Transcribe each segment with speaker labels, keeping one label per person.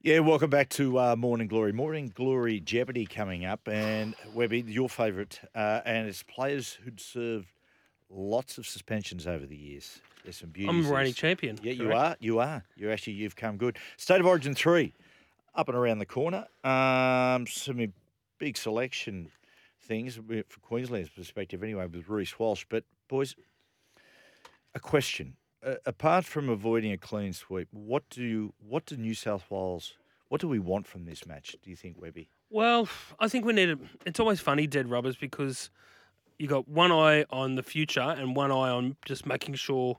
Speaker 1: Yeah, welcome back to uh, Morning Glory. Morning Glory Jeopardy coming up, and Webby, your favourite, uh, and it's players who'd served lots of suspensions over the years. There's some beauty.
Speaker 2: I'm a reigning champion.
Speaker 1: Yeah, you
Speaker 2: correct?
Speaker 1: are. You are. You actually, you've come good. State of Origin three, up and around the corner. Um, some big selection things from Queensland's perspective, anyway, with Reece Walsh. But boys, a question. Uh, apart from avoiding a clean sweep, what do you, what do New South Wales, what do we want from this match? Do you think, Webby?
Speaker 2: Well, I think we need. A, it's always funny, dead rubbers, because you got one eye on the future and one eye on just making sure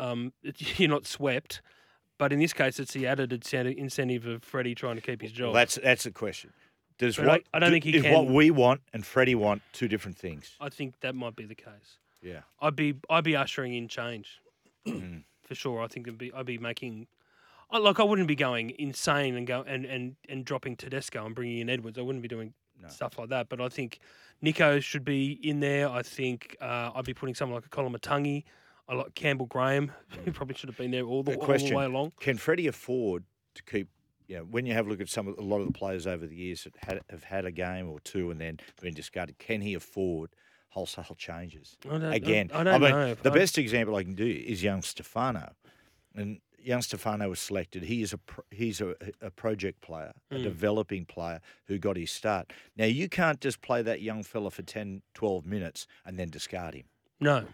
Speaker 2: um, you're not swept. But in this case, it's the added incentive of Freddie trying to keep his job.
Speaker 1: Well, that's that's the question. Does
Speaker 2: But
Speaker 1: what
Speaker 2: I- I don't
Speaker 1: do-
Speaker 2: think he
Speaker 1: is what we want and Freddie want two different things?
Speaker 2: I think that might be the case.
Speaker 1: Yeah.
Speaker 2: I'd be I'd be ushering in change. for sure. I think it'd be I'd be making. I, like I wouldn't be going insane and go and, and, and dropping Tedesco and bringing in Edwards. I wouldn't be doing
Speaker 1: No.
Speaker 2: stuff like that. But I think Nicho should be in there. I think uh, I'd be putting someone like a Koloamatangi. I like Campbell Graham, who probably should have been there all the, all the way along.
Speaker 1: Can Freddie afford to keep? You know, when you have a look at some of a lot of the players over the years that had, have had a game or two and then been discarded, can he afford wholesale changes?
Speaker 2: I
Speaker 1: Again,
Speaker 2: I, I don't
Speaker 1: mean,
Speaker 2: know.
Speaker 1: the
Speaker 2: I-
Speaker 1: best example I can do is young Stefano, and young Stefano was selected. He is a pro- he's a, a project player, a
Speaker 2: Mm.
Speaker 1: developing player who got his start. Now you can't just play that young fella for 10, 12 minutes and then discard him.
Speaker 2: No,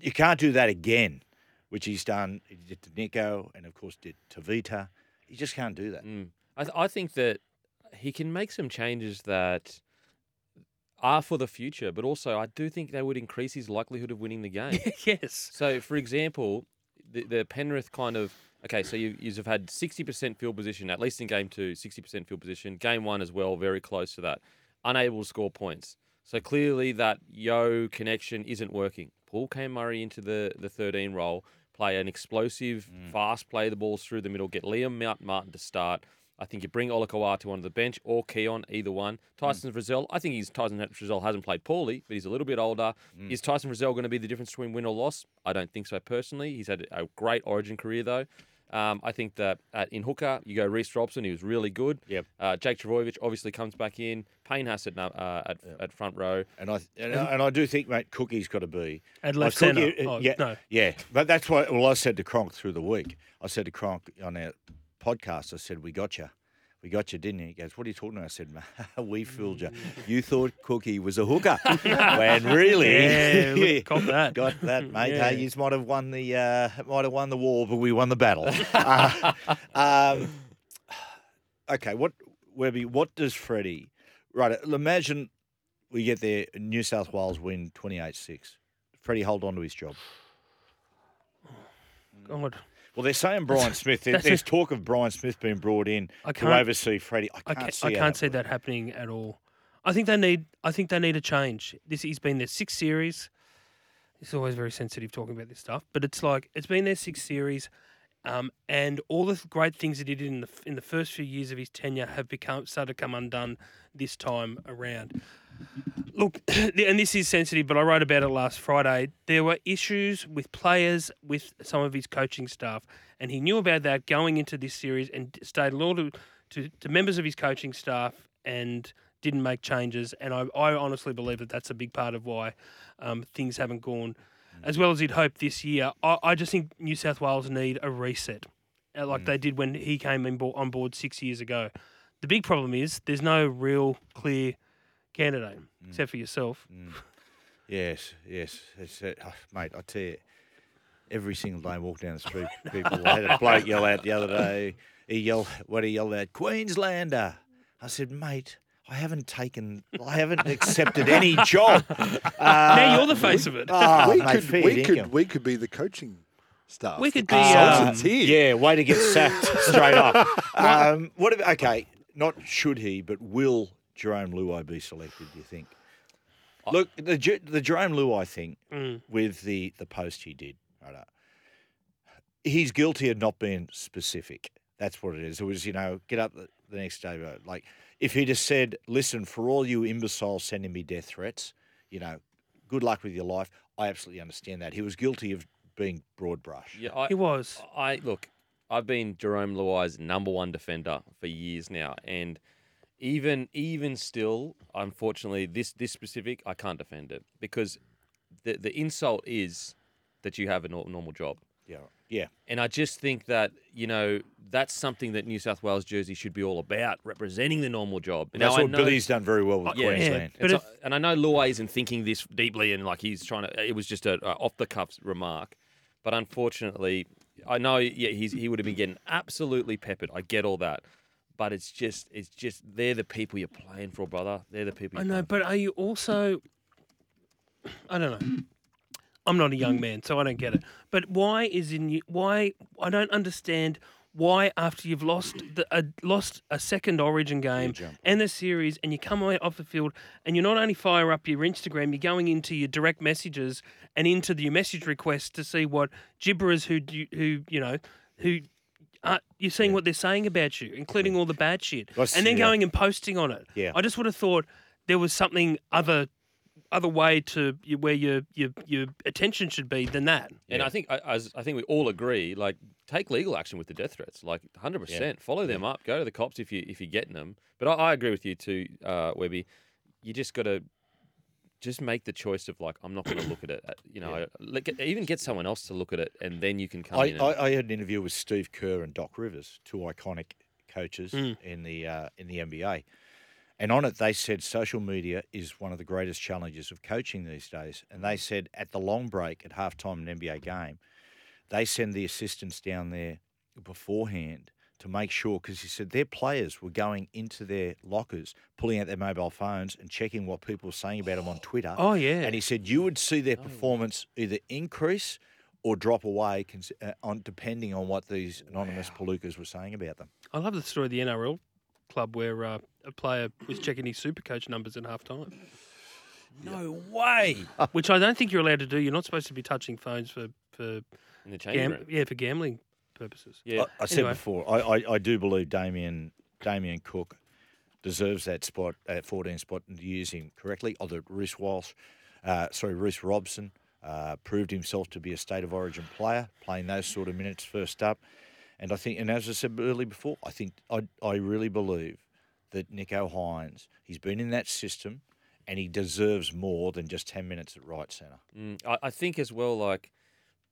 Speaker 1: You can't do that again, which he's done. He did to Nicho, and of course did to Vita. You just can't do that.
Speaker 3: Mm. I, th- I think that he can make some changes that are for the future, but also I do think they would increase his likelihood of winning the game.
Speaker 2: yes,
Speaker 3: so, for example, the, the Penrith kind of okay, so you you've had sixty percent field position at least in game two, 60 percent field position, game one as well, very close to that, unable to score points. So clearly that yo connection isn't working. Paul Cam Murray into the the thirteen role, play an explosive, mm. fast play the balls through the middle, get Liam Mount Martin to start. I think you bring Olakau'atu onto the bench or Keaon, either one. Tyson Frizell, I think he's Tyson Frizell hasn't played poorly, but he's a little bit older. Is Tyson Frizell going to be the difference between win or loss? I don't think so personally. He's had a great Origin career though. Um, I think that at, in hooker you go Reece Robson, he was really good.
Speaker 1: Yep.
Speaker 3: Uh, Jake Trbojevic obviously comes back in. Payne Haas at uh, at, at front row.
Speaker 1: And I and, I and I do think, mate, Cookie's got to be
Speaker 2: at
Speaker 1: Like
Speaker 2: left centre.
Speaker 1: Cookie, uh,
Speaker 2: Oh,
Speaker 1: yeah,
Speaker 2: no,
Speaker 1: yeah. But that's what well I said to Cronk through the week. I said to Cronk on our podcast. I said, "We got you." We got you, didn't he? He goes, What are you talking about? I said, We fooled you. You thought Cookie was a hooker. when really,
Speaker 2: Yeah, look, cop that.
Speaker 1: got that, mate.
Speaker 2: Yeah.
Speaker 1: Hey, you might have won the uh, might have won the war, but we won the battle. Uh, um, okay, what Webby? What does Freddie? Right, imagine we get there. New South Wales win twenty eight six. Freddie hold on to his job.
Speaker 2: God,
Speaker 1: Well, they're saying Brian Smith. There, there's talk of Brian Smith being brought in
Speaker 2: I
Speaker 1: to oversee Freddie. I
Speaker 2: I
Speaker 1: can't
Speaker 2: can't,
Speaker 1: see.
Speaker 2: I can't see that happening at all. I think they need. I think they need a change. This he's been there six series. It's always very sensitive talking about this stuff, but it's like it's been there six series, um, and all the great things that he did in the in the first few years of his tenure have become started to come undone this time around. Look, and this is sensitive, but I wrote about it last Friday. There were issues with players, with some of his coaching staff, and he knew about that going into this series and stayed loyal to, to, to members of his coaching staff and didn't make changes. And I, I honestly believe that that's a big part of why um, things haven't gone as well as he'd hoped this year. I, I just think New South Wales need a reset, uh, like they did when he came in bo- on board six years ago. The big problem is there's no real clear candidate except for yourself.
Speaker 1: Yes, yes, it's, uh, oh, mate. I tell you, every single day I walk down the street, people I had a bloke yell out the other day. He yelled, what he yelled out, Queenslander. I said, mate. I haven't taken, I haven't accepted any job. Uh,
Speaker 2: now you're the face of it.
Speaker 1: oh,
Speaker 4: we
Speaker 1: mate,
Speaker 4: could we could we could be the coaching staff.
Speaker 2: We could be,
Speaker 4: consultants
Speaker 2: um,
Speaker 4: here.
Speaker 1: Yeah, way to get sacked straight up. Um, what? If, okay, not should he, but will Jarome Luai be selected? Do you think? Look, the the Jarome Luai thing
Speaker 2: Mm.
Speaker 1: with the the post he did, right? uh, He's guilty of not being specific. That's what it is. It was, you know, get up the, the next day, uh, like if he just said, "Listen, for all you imbeciles sending me death threats, you know, good luck with your life." I absolutely understand that. He was guilty of being broad brush.
Speaker 3: Yeah, I,
Speaker 2: He was.
Speaker 3: I look. I've been Jarome Luai's number one defender for years now, and even even still, unfortunately, this this specific I can't defend it because the the insult is that you have a nor- normal job.
Speaker 1: Yeah. Yeah.
Speaker 3: And I just think that, you know, that's something that New South Wales jersey should be all about, representing the normal job.
Speaker 1: And that's
Speaker 3: Now, I
Speaker 1: what
Speaker 3: know-
Speaker 1: Billy's done very well with
Speaker 3: uh, yeah.
Speaker 1: Queensland.
Speaker 2: But if-
Speaker 3: a- and I know Luai isn't thinking this deeply and like he's trying to, it was just a, a off the cuff remark. But unfortunately, I know yeah, he's, he would have been getting absolutely peppered. I get all that. But it's just, it's just, they're the people you're playing for, brother. They're the people
Speaker 2: I know, but are you also? I don't know. I'm not a young man, so I don't get it. But why is in you? Why I don't understand why after you've lost the uh, lost a second Origin game and the series, and you come away off the field, and you not only fire up your Instagram, you're going into your direct messages and into the, your message requests to see what gibberers who do, who you know who. Uh, you're seeing what they're saying about you, including all the bad shit,
Speaker 1: That's-
Speaker 2: and then
Speaker 1: yeah.
Speaker 2: going and posting on it.
Speaker 1: Yeah.
Speaker 2: I just would have thought there was something other other way to where your your your attention should be than that.
Speaker 3: And I think I- as I think we all agree, like take legal action with the death threats, like hundred percent. Follow them up. Go to the cops if you if you're getting them. But I, I agree with you too, uh, Webby. You just got to just make the choice of like I'm not going to look at it. uh, You know, let, get, even get someone else to look at it, and then you can come
Speaker 1: I,
Speaker 3: in. And,
Speaker 1: I, I had an interview with Steve Kerr and Doc Rivers, two iconic coaches
Speaker 2: Mm.
Speaker 1: in the uh, in the NBA, and on it they said social media is one of the greatest challenges of coaching these days. And they said at the long break at halftime in an NBA game, they send the assistants down there beforehand to make sure because he said their players were going into their lockers, pulling out their mobile phones and checking what people were saying about them on Twitter.
Speaker 2: Oh yeah,
Speaker 1: And he said you would see their performance either increase or drop away, cons- uh, on depending on what these anonymous palookas were saying about them.
Speaker 2: I love the story of the NRL club where uh, a player was checking his super coach numbers at halftime,
Speaker 3: no way
Speaker 2: which I don't think you're allowed to do. You're not supposed to be touching phones for for
Speaker 3: in the changing
Speaker 2: gam-
Speaker 3: room.
Speaker 2: yeah for gambling purposes.
Speaker 3: Yeah,
Speaker 1: I, I said
Speaker 2: Anyway.
Speaker 1: before, I, I, I do believe Damien Damien Cook deserves that spot at 14 spot and to use him correctly. Although Reece Walsh, uh, sorry, Reece Robson uh, proved himself to be a state of origin player, playing those sort of minutes first up. And I think, and as I said earlier before, I think I, I really believe that Nicho Hynes, he's been in that system and he deserves more than just 10 minutes at right centre.
Speaker 3: Mm, I, I think as well, like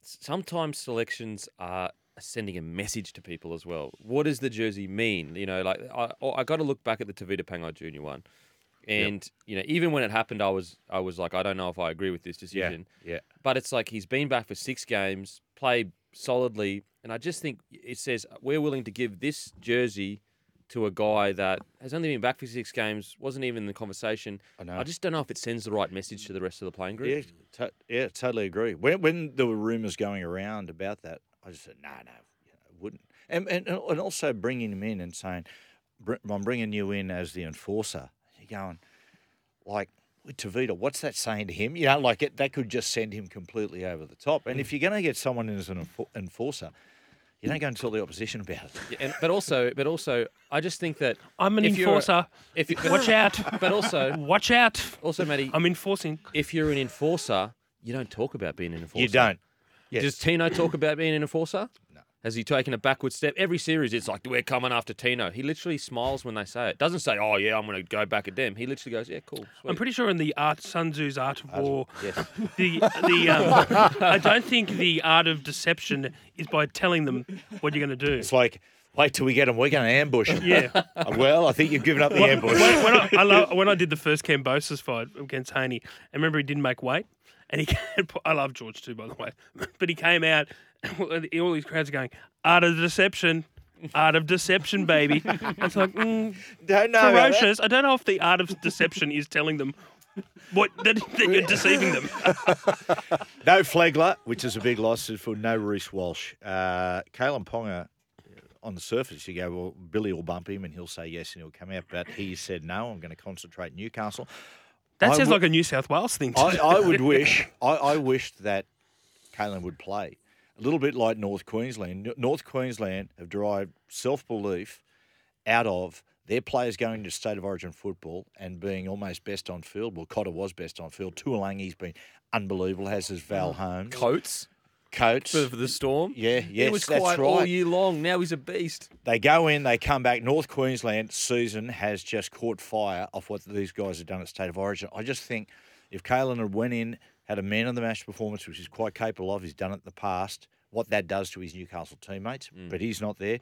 Speaker 3: sometimes selections are sending a message to people as well. What does the jersey mean? You know, like I, oh, I got to look back at the Tevita Pangai Junior one, and you know, even when it happened, I was I was like, I don't know if I agree with this decision. yeah.
Speaker 1: yeah.
Speaker 3: But it's like he's been back for six games, played solidly, and I just think it says we're willing to give this jersey to a guy that has only been back for six games, wasn't even in the conversation.
Speaker 1: I know.
Speaker 3: I just don't know if it sends the right message to the rest of the playing group.
Speaker 1: Yeah, to- yeah, totally agree. When when there were rumours going around about that, I just said, no, no, you know, wouldn't. And, and and also bringing him in and saying, "Br- I'm bringing you in as the enforcer. You're going, like, with Tevita, what's that saying to him? You know, like it, that could just send him completely over the top. And if mm. you're going to get someone in as an enfor- enforcer, you don't go and tell the opposition about it.
Speaker 3: Yeah, and, but also, but also, I just think that
Speaker 2: I'm an
Speaker 3: If you're a-
Speaker 2: enforcer.
Speaker 3: if you,
Speaker 2: Watch out!
Speaker 3: but also,
Speaker 2: Watch out!
Speaker 3: also, Matty,
Speaker 2: I'm enforcing.
Speaker 3: if you're an enforcer, you don't talk about being an enforcer.
Speaker 1: You don't. Yes.
Speaker 3: Does Tino talk about being an enforcer?
Speaker 1: No.
Speaker 3: Has he taken a backward step? Every series, it's like we're coming after Tino. He literally smiles when they say it. Doesn't say, "Oh yeah, I'm going to go back at them." He literally goes, "Yeah, cool."
Speaker 2: I'm pretty sure in the art Sun Tzu's Art of War,
Speaker 1: Yes.
Speaker 2: the the um, I don't think the art of deception is by telling them what you're going to do.
Speaker 1: It's like, wait till we get them. We're going to ambush them.
Speaker 2: Yeah.
Speaker 1: well, I think you've given up the ambush.
Speaker 2: when, when I, I love, when I did the first Kambosos fight against Haney, I remember he didn't make weight, and he can't I love George too, by the way, but he came out, and all these crowds are going, "Art of deception." Art of deception, baby. It's like mm,
Speaker 1: Don't know.
Speaker 2: ferocious. I don't know if the art of deception is telling them what that, that you're deceiving them.
Speaker 1: No Flegler, which is a big loss for no Reece Walsh. Uh, Kalyn Ponga, on the surface, you go, well, Billy will bump him and he'll say yes and he'll come out. But he said, no, I'm going to concentrate Newcastle.
Speaker 2: That
Speaker 1: I
Speaker 2: sounds
Speaker 1: would-
Speaker 2: like a New South Wales thing. To
Speaker 1: I. I would wish, I, I wished that Kalyn would play. A little bit like North Queensland. North Queensland have derived self belief out of their players going to state of origin football and being almost best on field. Well, Cotter was best on field. Taulagi's been unbelievable, as has Val mm. Holmes.
Speaker 3: Coates.
Speaker 1: Coates.
Speaker 3: for, for the Storm.
Speaker 1: Yeah,
Speaker 3: he
Speaker 1: yes,
Speaker 3: was
Speaker 1: that's
Speaker 3: quiet all
Speaker 1: right.
Speaker 3: year long. Now he's a beast.
Speaker 1: They go in, they come back. North Queensland season has just caught fire off what these guys have done at State of Origin. I just think if Kalyn had went in, had a man of the match performance, which he's quite capable of, he's done it in the past, what that does to his Newcastle teammates, mm. but he's not there.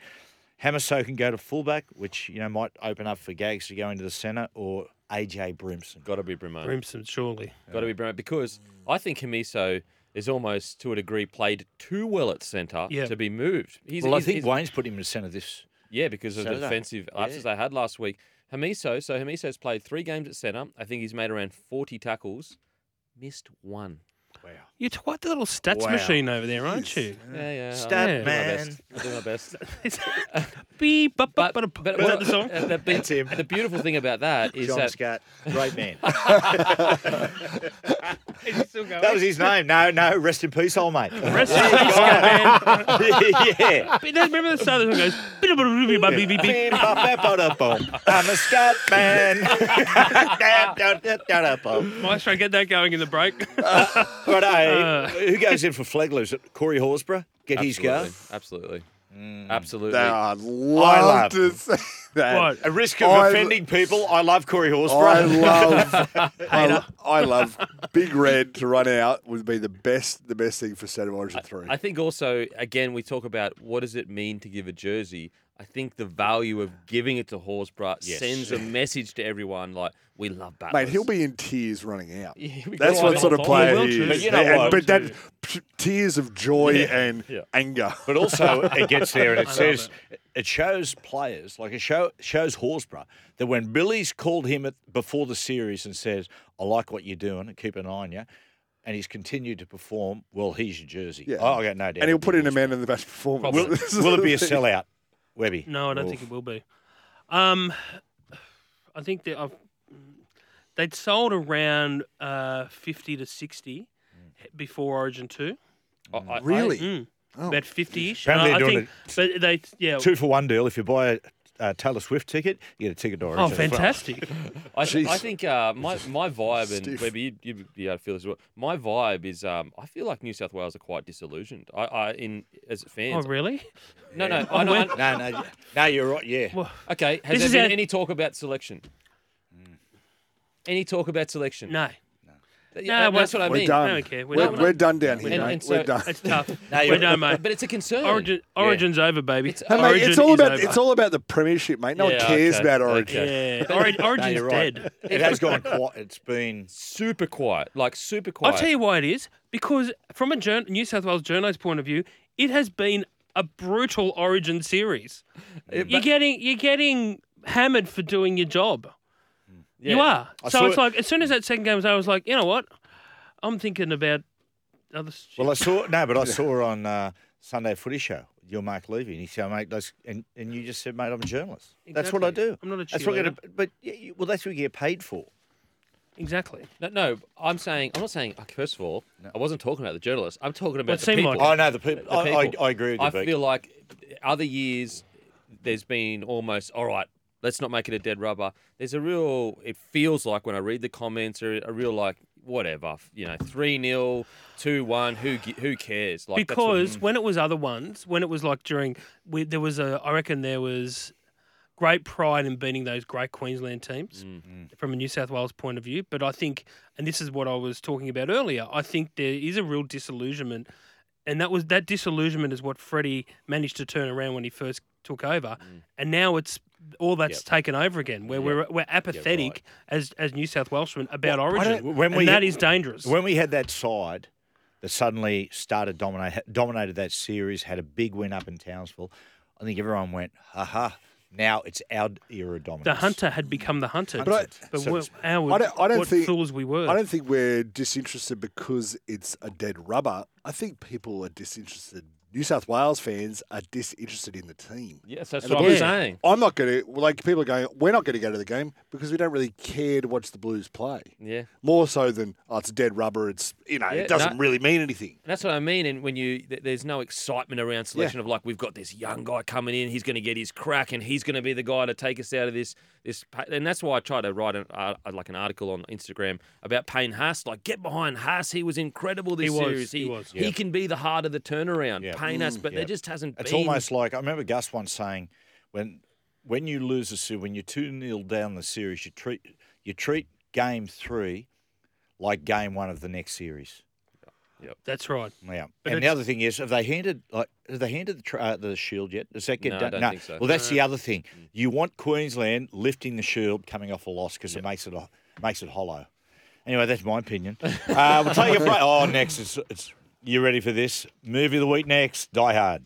Speaker 1: Hamiso can go to fullback, which you know might open up for Gags to go into the centre, or AJ Brimson.
Speaker 3: Got to be Brimson.
Speaker 2: Brimson, surely.
Speaker 3: Got to be Brimo because I think Hamiso is almost to a degree played too well at centre
Speaker 2: Yeah.
Speaker 3: to be moved. He's,
Speaker 1: well, I think
Speaker 3: he's-
Speaker 1: Wayne's put him in the centre this.
Speaker 3: Yeah, because of the defensive lapses they had last week. Hamiso, so Hamiso's played three games at centre. I think he's made around 40 tackles, missed one.
Speaker 1: Wow.
Speaker 2: You're quite the little stats
Speaker 1: Wow.
Speaker 2: machine over there, aren't you?
Speaker 3: Yeah, yeah.
Speaker 1: Stat
Speaker 3: I'll do my
Speaker 1: man.
Speaker 3: best. I'll do my best.
Speaker 2: Beep, bup,
Speaker 3: But,
Speaker 2: bup,
Speaker 3: but,
Speaker 2: bup. Is that the song?
Speaker 3: uh, the,
Speaker 1: That's him.
Speaker 3: the beautiful thing about that is
Speaker 1: John
Speaker 3: that
Speaker 1: Scott, great man.
Speaker 2: Is it still going?
Speaker 1: that was his name. No, no, rest in peace, old mate.
Speaker 2: Rest in peace, man.
Speaker 1: yeah.
Speaker 2: But then Remember the start of the song goes.
Speaker 1: I'm a Scott man. Da, da, da, da, da, bop.
Speaker 2: Maestro, get that going in the break.
Speaker 1: Uh, right, hey, uh. who goes in for Flegler? Is it Corey Horsburgh? Get his go.
Speaker 3: Absolutely. Mm. Absolutely.
Speaker 4: Now, I'd
Speaker 1: I
Speaker 4: love
Speaker 1: love
Speaker 4: to say that.
Speaker 2: What?
Speaker 1: At risk of
Speaker 4: I-
Speaker 1: offending people, I love Corey
Speaker 4: I
Speaker 1: Horsburgh.
Speaker 4: love, I, uh, I love Big Red to run out would be the best, the best thing for State of Origin three.
Speaker 3: I think also, again, we talk about what does it mean to give a jersey. I think the value of giving it to Horsburgh
Speaker 1: Yes.
Speaker 3: sends a message to everyone like, we love Batlers.
Speaker 4: Mate, he'll be in tears running out.
Speaker 3: Yeah, we
Speaker 4: what sort of
Speaker 2: He
Speaker 4: player
Speaker 2: will
Speaker 4: he is.
Speaker 1: But you know
Speaker 4: And- But that p- tears of joy and
Speaker 3: Yeah.
Speaker 4: anger.
Speaker 1: But also, it gets there and it says it. shows players like it show, shows Horsburgh that when Billy's called him at, before the series and says, "I like what you're doing and keep an eye on you," and he's continued to perform, well, he's your jersey.
Speaker 4: Yeah.
Speaker 1: Oh, I got no doubt.
Speaker 4: And he'll put in a man in the best performance.
Speaker 1: Will, will it be a
Speaker 4: thing.
Speaker 1: sellout, Webby?
Speaker 2: No, I don't think it will be. Um, I think that I've, they'd sold around uh, 50 to 60 before Origin 2.
Speaker 3: I- I- I-
Speaker 4: Really?
Speaker 2: Mm.
Speaker 4: Oh.
Speaker 2: About 50 ish.
Speaker 1: Apparently they're doing
Speaker 2: think, but they, yeah.
Speaker 1: Two for one deal. If you buy a uh, Taylor Swift ticket, you get a ticket to Origin.
Speaker 2: Oh, fantastic.
Speaker 3: I, th- I think uh, my my vibe and
Speaker 4: Stiff.
Speaker 3: maybe you you be able to feel this as well. My vibe is um, I feel like New South Wales are quite disillusioned. I, I in as fans.
Speaker 2: oh, really?
Speaker 3: no, no,
Speaker 2: Oh,
Speaker 3: I know.
Speaker 2: when-
Speaker 1: No, no, no, you're right. Yeah.
Speaker 2: Well,
Speaker 3: okay, has
Speaker 2: This
Speaker 3: there
Speaker 2: is
Speaker 3: been
Speaker 2: our-
Speaker 3: any talk about selection? Any talk about selection?
Speaker 2: no.
Speaker 3: Th-
Speaker 2: No,
Speaker 3: yeah,
Speaker 2: well,
Speaker 3: that's what I
Speaker 4: We're
Speaker 3: mean.
Speaker 4: done.
Speaker 2: I don't care. We're
Speaker 4: We're,
Speaker 2: done.
Speaker 4: we're done down here,
Speaker 3: And-
Speaker 4: mate.
Speaker 3: and so-
Speaker 4: we're done.
Speaker 2: It's tough.
Speaker 1: No,
Speaker 2: We're
Speaker 1: you're-
Speaker 2: done, mate.
Speaker 3: But it's a concern.
Speaker 2: Origin,
Speaker 1: Yeah.
Speaker 2: Origin's over, baby.
Speaker 3: It's-
Speaker 4: Hey, mate,
Speaker 2: Origin
Speaker 4: it's all
Speaker 2: is
Speaker 4: about
Speaker 2: over.
Speaker 4: it's all about the premiership, mate. No
Speaker 3: Yeah,
Speaker 4: one cares
Speaker 3: okay,
Speaker 4: about Origin.
Speaker 3: okay.
Speaker 2: Yeah, Ori-
Speaker 1: No,
Speaker 2: Origin's
Speaker 1: you're right.
Speaker 2: dead.
Speaker 1: It has gone quiet. It's been.
Speaker 3: super quiet, like super quiet.
Speaker 2: I'll tell you why it is. Because from a jour- New South Wales journalist's point of view, it has been a brutal Origin series. you're getting you're getting hammered for doing your job. You are.
Speaker 1: I
Speaker 2: so
Speaker 1: saw
Speaker 2: it's
Speaker 1: it-
Speaker 2: like as soon as that second game was over, I was like, you know what? I'm thinking about other shit.
Speaker 1: Well, I saw no, but I saw her on uh, Sunday Footy Show. Your Mark Levy, and he said, "Mate, those," and, and you just said, "Mate, I'm a journalist. That's what I
Speaker 2: Exactly.
Speaker 1: do.
Speaker 2: I'm not a
Speaker 1: That's what I get. But yeah, you- well, that's what you get paid for.
Speaker 2: exactly.
Speaker 3: No, no, I'm saying I'm not saying. uh, First of all, I wasn't talking about the journalists. I'm talking about
Speaker 2: it
Speaker 3: the
Speaker 2: seemed
Speaker 3: people.
Speaker 2: like
Speaker 1: I know the people.
Speaker 3: The
Speaker 1: I, I,
Speaker 3: people.
Speaker 1: I agree with you.
Speaker 3: I
Speaker 1: Beak.
Speaker 3: feel like other years there's been almost all right. Let's not make it a dead rubber. There's a real. It feels like when I read the comments, are a real like whatever. You know, three 0 two one. Who who cares? Like that's what-
Speaker 2: because when it was other ones, when it was like during, we, there was a, I reckon there was great pride in beating those great Queensland teams mm. Mm. from a New South Wales point of view. But I think, and this is what I was talking about earlier, I think there is a real disillusionment, and that was that disillusionment is what Freddie managed to turn around when he first took over, mm. and now it's. All that's
Speaker 1: Yep.
Speaker 2: taken over again, where we're we're apathetic as as New South Welshmen about
Speaker 1: Well,
Speaker 2: Origin,
Speaker 1: don't- when
Speaker 2: and
Speaker 1: we-
Speaker 2: that is dangerous.
Speaker 1: when we had that side that suddenly started dominate dominated that series, had a big win up in Townsville. I think everyone went, "Ha ha!" Now it's our era of dominance.
Speaker 2: the hunter had become the hunter,
Speaker 1: But I-
Speaker 2: but
Speaker 1: so
Speaker 2: our,
Speaker 4: I don't- I don't
Speaker 2: what
Speaker 4: think-
Speaker 2: fools we were.
Speaker 4: I don't think we're disinterested because it's a dead rubber. I think people are disinterested. New South Wales fans are disinterested in the team.
Speaker 3: yes, that's
Speaker 4: And
Speaker 3: what I'm
Speaker 4: Blues-
Speaker 3: saying.
Speaker 4: I'm not going to like people are going. We're not going to go to the game because we don't really care to watch the Blues play.
Speaker 3: Yeah.
Speaker 4: More so than oh, it's dead rubber. It's you know
Speaker 3: Yeah,
Speaker 4: it doesn't
Speaker 3: no.
Speaker 4: really mean anything.
Speaker 3: That's what I mean. And when you, th- there's no excitement around selection of like we've got this young guy coming in, he's going to get his crack, and he's going to be the guy to take us out of this. This, and that's why I try to write an, uh, like an article on Instagram about Payne Haas. Like, get behind Haas. He was incredible this
Speaker 2: He was,
Speaker 3: series.
Speaker 2: he was.
Speaker 3: He
Speaker 1: Yeah.
Speaker 3: can be the heart of the turnaround.
Speaker 1: Yeah.
Speaker 3: Payne Haas, but
Speaker 1: yeah.
Speaker 3: there just hasn't
Speaker 1: It's
Speaker 3: been.
Speaker 1: almost like I remember Gus once saying, when when you lose a series, when you're two 0 down the series, you treat you treat game three like game one of the next series.
Speaker 2: That's right.
Speaker 1: Yeah,
Speaker 2: But
Speaker 1: and the other thing is, have they handed like have they handed the tr- uh, the shield yet? Does that get
Speaker 3: No, I
Speaker 1: done?
Speaker 3: don't think so.
Speaker 1: Well, that's the other thing. You want Queensland lifting the shield coming off a loss because it makes it a, makes it hollow. Anyway, that's my opinion. uh, we'll take a break. Oh, next it's, it's you ready for this movie of the week? Next, Die Hard.